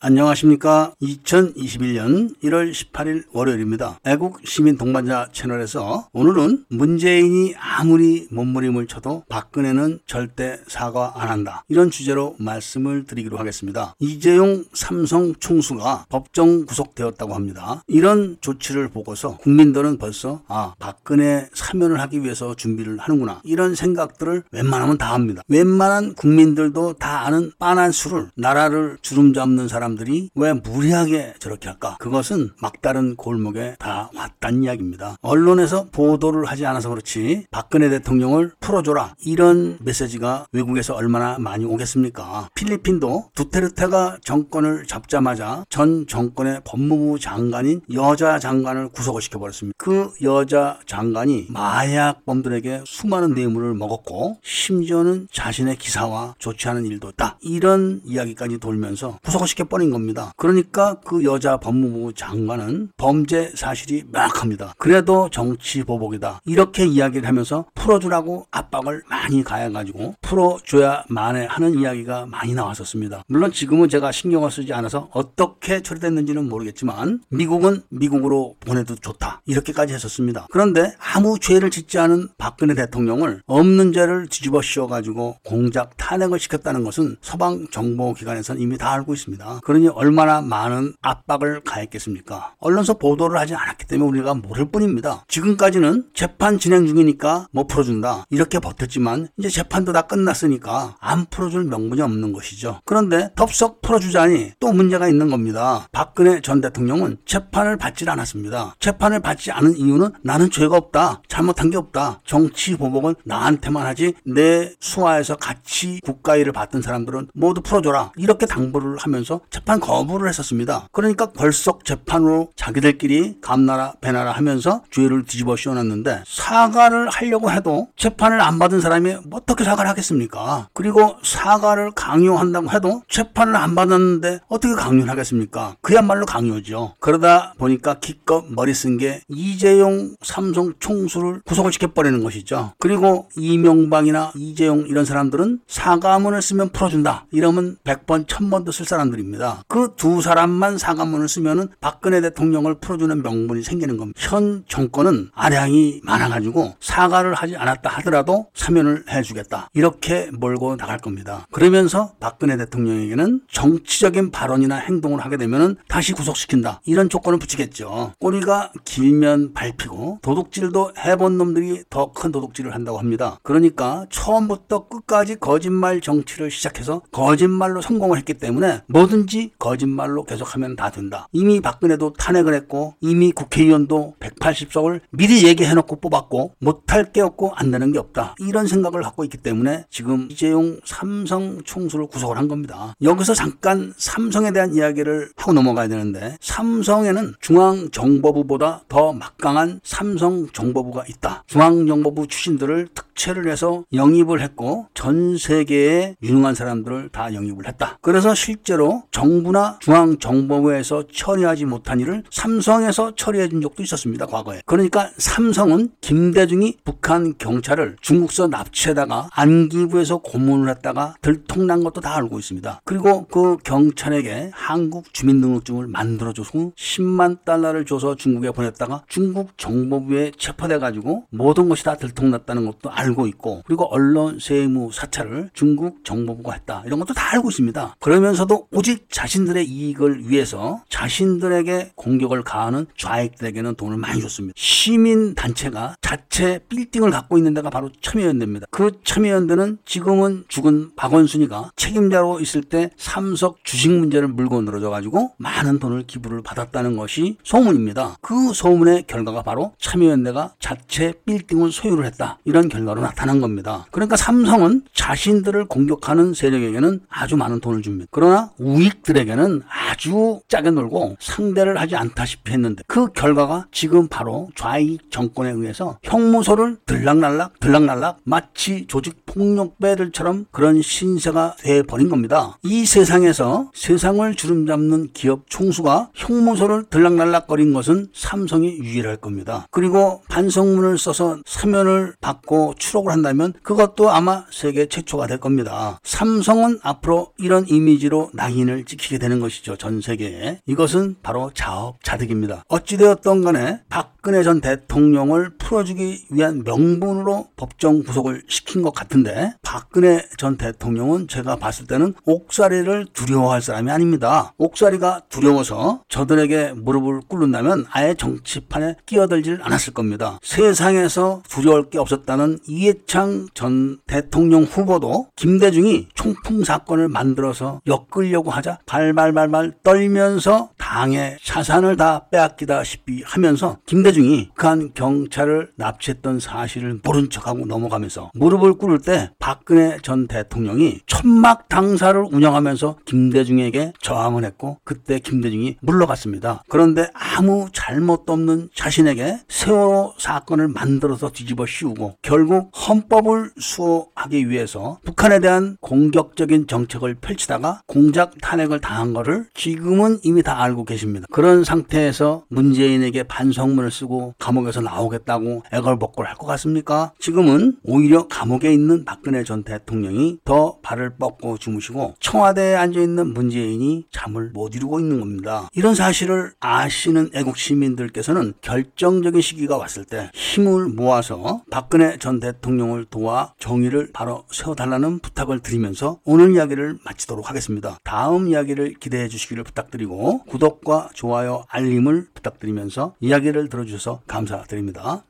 안녕하십니까. 2021년 1월 18일 월요일입니다. 애국 시민 동반자 채널에서 오늘은 문재인이 아무리 몸부림을 쳐도 박근혜는 절대 사과 안 한다. 이런 주제로 말씀을 드리기로 하겠습니다. 이재용 삼성 총수가 법정 구속되었다고 합니다. 이런 조치를 보고서 국민들은 벌써 아, 박근혜 사면을 하기 위해서 준비를 하는구나. 이런 생각들을 웬만하면 다 합니다. 웬만한 국민들도 다 아는 빤한 수를 나라를 주름 잡는 사람 사람들이 왜 무리하게 저렇게 할까? 그것은 막다른 골목에 다 왔단 이야기입니다. 언론에서 보도를 하지 않아서 그렇지 박근혜 대통령을 풀어줘라 이런 메시지가 외국에서 얼마나 많이 오겠습니까? 필리핀도 두테르테가 정권을 잡자마자 전 정권의 법무부 장관인 여자 장관을 구속을 시켜버렸습니다. 그 여자 장관이 마약범들에게 수많은 뇌물을 먹었고 심지어는 자신의 기사와 좋지 않은 일도 있다. 이런 이야기까지 돌면서 구속을 시켜버렸습니다. 해버린 겁니다. 그러니까 그 여자 법무부 장관은 범죄 사실이 명확합니다. 그래도 정치 보복이다. 이렇게 이야기를 하면서 풀어주라고 압박을 많이 가해가지고 풀어줘야만 하는 이야기가 많이 나왔었습니다. 물론 지금은 제가 신경을 쓰지 않아서 어떻게 처리됐는지는 모르겠지만 미국은 미국으로 보내도 좋다. 이렇게까지 했었습니다. 그런데 아무 죄를 짓지 않은 박근혜 대통령을 없는 죄를 뒤집어 씌워가지고 공작 탄핵을 시켰다는 것은 서방 정보기관에서는 이미 다 알고 있습니다. 그러니 얼마나 많은 압박을 가했겠습니까? 언론서 보도를 하지 않았기 때문에 우리가 모를 뿐입니다. 지금까지는 재판 진행 중이니까 못 풀어준다. 이렇게 버텼지만 이제 재판도 다 끝났으니까 안 풀어줄 명분이 없는 것이죠. 그런데 덥석 풀어주자니 또 문제가 있는 겁니다. 박근혜 전 대통령은 재판을 받질 않았습니다. 재판을 받지 않은 이유는 나는 죄가 없다. 잘못한 게 없다. 정치 보복은 나한테만 하지 내 수하에서 같이 국가일을 받던 사람들은 모두 풀어줘라. 이렇게 당부를 하면서 재판 거부를 했었습니다. 그러니까 벌써 재판으로 자기들끼리 감나라 배나라 하면서 죄를 뒤집어 씌워놨는데 사과를 하려고 해도 재판을 안 받은 사람이 어떻게 사과를 하겠습니까? 그리고 사과를 강요한다고 해도 재판을 안 받았는데 어떻게 강요를 하겠습니까? 그야말로 강요죠. 그러다 보니까 기껏 머리 쓴 게 이재용 삼성 총수를 구속을 시켜버리는 것이죠. 그리고 이명박이나 이재용 이런 사람들은 사과문을 쓰면 풀어준다. 이러면 100번, 1000번도 쓸 사람들입니다. 그 두 사람만 사과문을 쓰면은 박근혜 대통령을 풀어주는 명분이 생기는 겁니다. 현 정권은 아량이 많아가지고 사과를 하지 않았다 하더라도 사면을 해주겠다. 이렇게 몰고 나갈 겁니다. 그러면서 박근혜 대통령에게는 정치적인 발언이나 행동을 하게 되면은 다시 구속시킨다. 이런 조건을 붙이겠죠. 꼬리가 길면 밟히고 도둑질도 해본 놈들이 더 큰 도둑질을 한다고 합니다. 그러니까 처음부터 끝까지 거짓말 정치를 시작해서 거짓말로 성공을 했기 때문에 뭐든지 뭐든지 거짓말로 계속하면 다 된다. 이미 박근혜도 탄핵을 했고 이미 국회의원도 180석을 미리 얘기해놓고 뽑았고 못할 게 없고 안 되는 게 없다. 이런 생각을 갖고 있기 때문에 지금 이재용 삼성 총수를 구속을 한 겁니다. 여기서 잠깐 삼성에 대한 이야기를 하고 넘어가야 되는데 삼성에는 중앙정보부보다 더 막강한 삼성정보부가 있다. 중앙정보부 출신들을 특채를 해서 영입을 했고 전 세계에 유능한 사람들을 다 영입을 했다. 그래서 실제로 정 부나 중앙정보부에서 처리하지 못한 일을 삼성에서 처리해 준 적도 있었습니다. 과거에. 그러니까 삼성은 김대중이 북한 경찰을 중국서 납치해다가 안기부에서 고문을 했다가 들통난 것도 다 알고 있습니다. 그리고 그 경찰에게 한국 주민등록증을 만들어줘서 10만 달러를 줘서 중국에 보냈다가 중국 정보부에 체포돼 가지고 모든 것이 다 들통났다는 것도 알고 있고 그리고 언론 세무 사찰을 중국 정보부가 했다 이런 것도 다 알고 있습니다. 그러면서도 오직 자신들의 이익을 위해서 자신들에게 공격을 가하는 좌익들에게는 돈을 많이 줬습니다. 시민 단체가 자체 빌딩을 갖고 있는 데가 바로 참여연대입니다. 그 참여연대는 지금은 죽은 박원순이가 책임자로 있을 때 삼석 주식 문제를 물고 늘어져 가지고 많은 돈을 기부를 받았다는 것이 소문입니다. 그 소문의 결과가 바로 참여연대가 자체 빌딩을 소유를 했다. 이런 결과로 나타난 겁니다. 그러니까 삼성은 자신들을 공격하는 세력에게는 아주 많은 돈을 줍니다. 그러나 우익 들에게는 아주 짜게 놀고 상대를 하지 않다시피 했는데 그 결과가 지금 바로 좌익 정권에 의해서 형무소를 들락날락 들락날락 마치 조직 폭력배들처럼 그런 신세가 돼 버린 겁니다. 이 세상에서 세상을 주름잡는 기업 총수가 형무소를 들락날락거린 것은 삼성이 유일할 겁니다. 그리고 반성문을 써서 사면을 받고 추록을 한다면 그것도 아마 세계 최초가 될 겁니다. 삼성은 앞으로 이런 이미지로 낙인을 지키게 되는 것이죠. 전 세계에 이것은 바로 자업자득입니다. 어찌되었던 간에 박근혜 전 대통령을 풀어주기 위한 명분으로 법정 구속을 시킨 것 같은데 박근혜 전 대통령은 제가 봤을 때는 옥살이를 두려워할 사람이 아닙니다. 옥살이가 두려워서 저들에게 무릎을 꿇는다면 아예 정치판에 끼어들질 않았을 겁니다. 세상에서 두려울 게 없었다는 이해창 전 대통령 후보도 김대중이 총풍 사건을 만들어서 엮으려고 하자 발발발발 떨면서 당의 자산을 다 빼앗기다시피 하면서 김대중이 그한 경찰을 납치했던 사실을 모른 척하고 넘어가면서 무릎을 꿇을 때 박 근혜 전 대통령이 천막 당사를 운영하면서 김대중에게 저항을 했고 그때 김대중이 물러갔습니다. 그런데 아무 잘못도 없는 자신에게 세월호 사건을 만들어서 뒤집어 씌우고 결국 헌법을 수호하기 위해서 북한에 대한 공격적인 정책을 펼치다가 공작 탄핵을 당한 거를 지금은 이미 다 알고 계십니다. 그런 상태에서 문재인에게 반성문을 쓰고 감옥에서 나오겠다고 애걸복걸 할 것 같습니까? 지금은 오히려 감옥에 있는 박근혜 전 대통령이 더 발을 뻗고 주무시고 청와대에 앉아 있는 문재인이 잠을 못 이루고 있는 겁니다. 이런 사실을 아시는 애국 시민들께서는 결정적인 시기가 왔을 때 힘을 모아서 박근혜 전 대통령을 도와 정의를 바로 세워달라는 부탁을 드리면서 오늘 이야기를 마치도록 하겠습니다. 다음 이야기를 기대해 주시기를 부탁드리고 구독과 좋아요, 알림을 부탁드리면서 이야기를 들어주셔서 감사드립니다.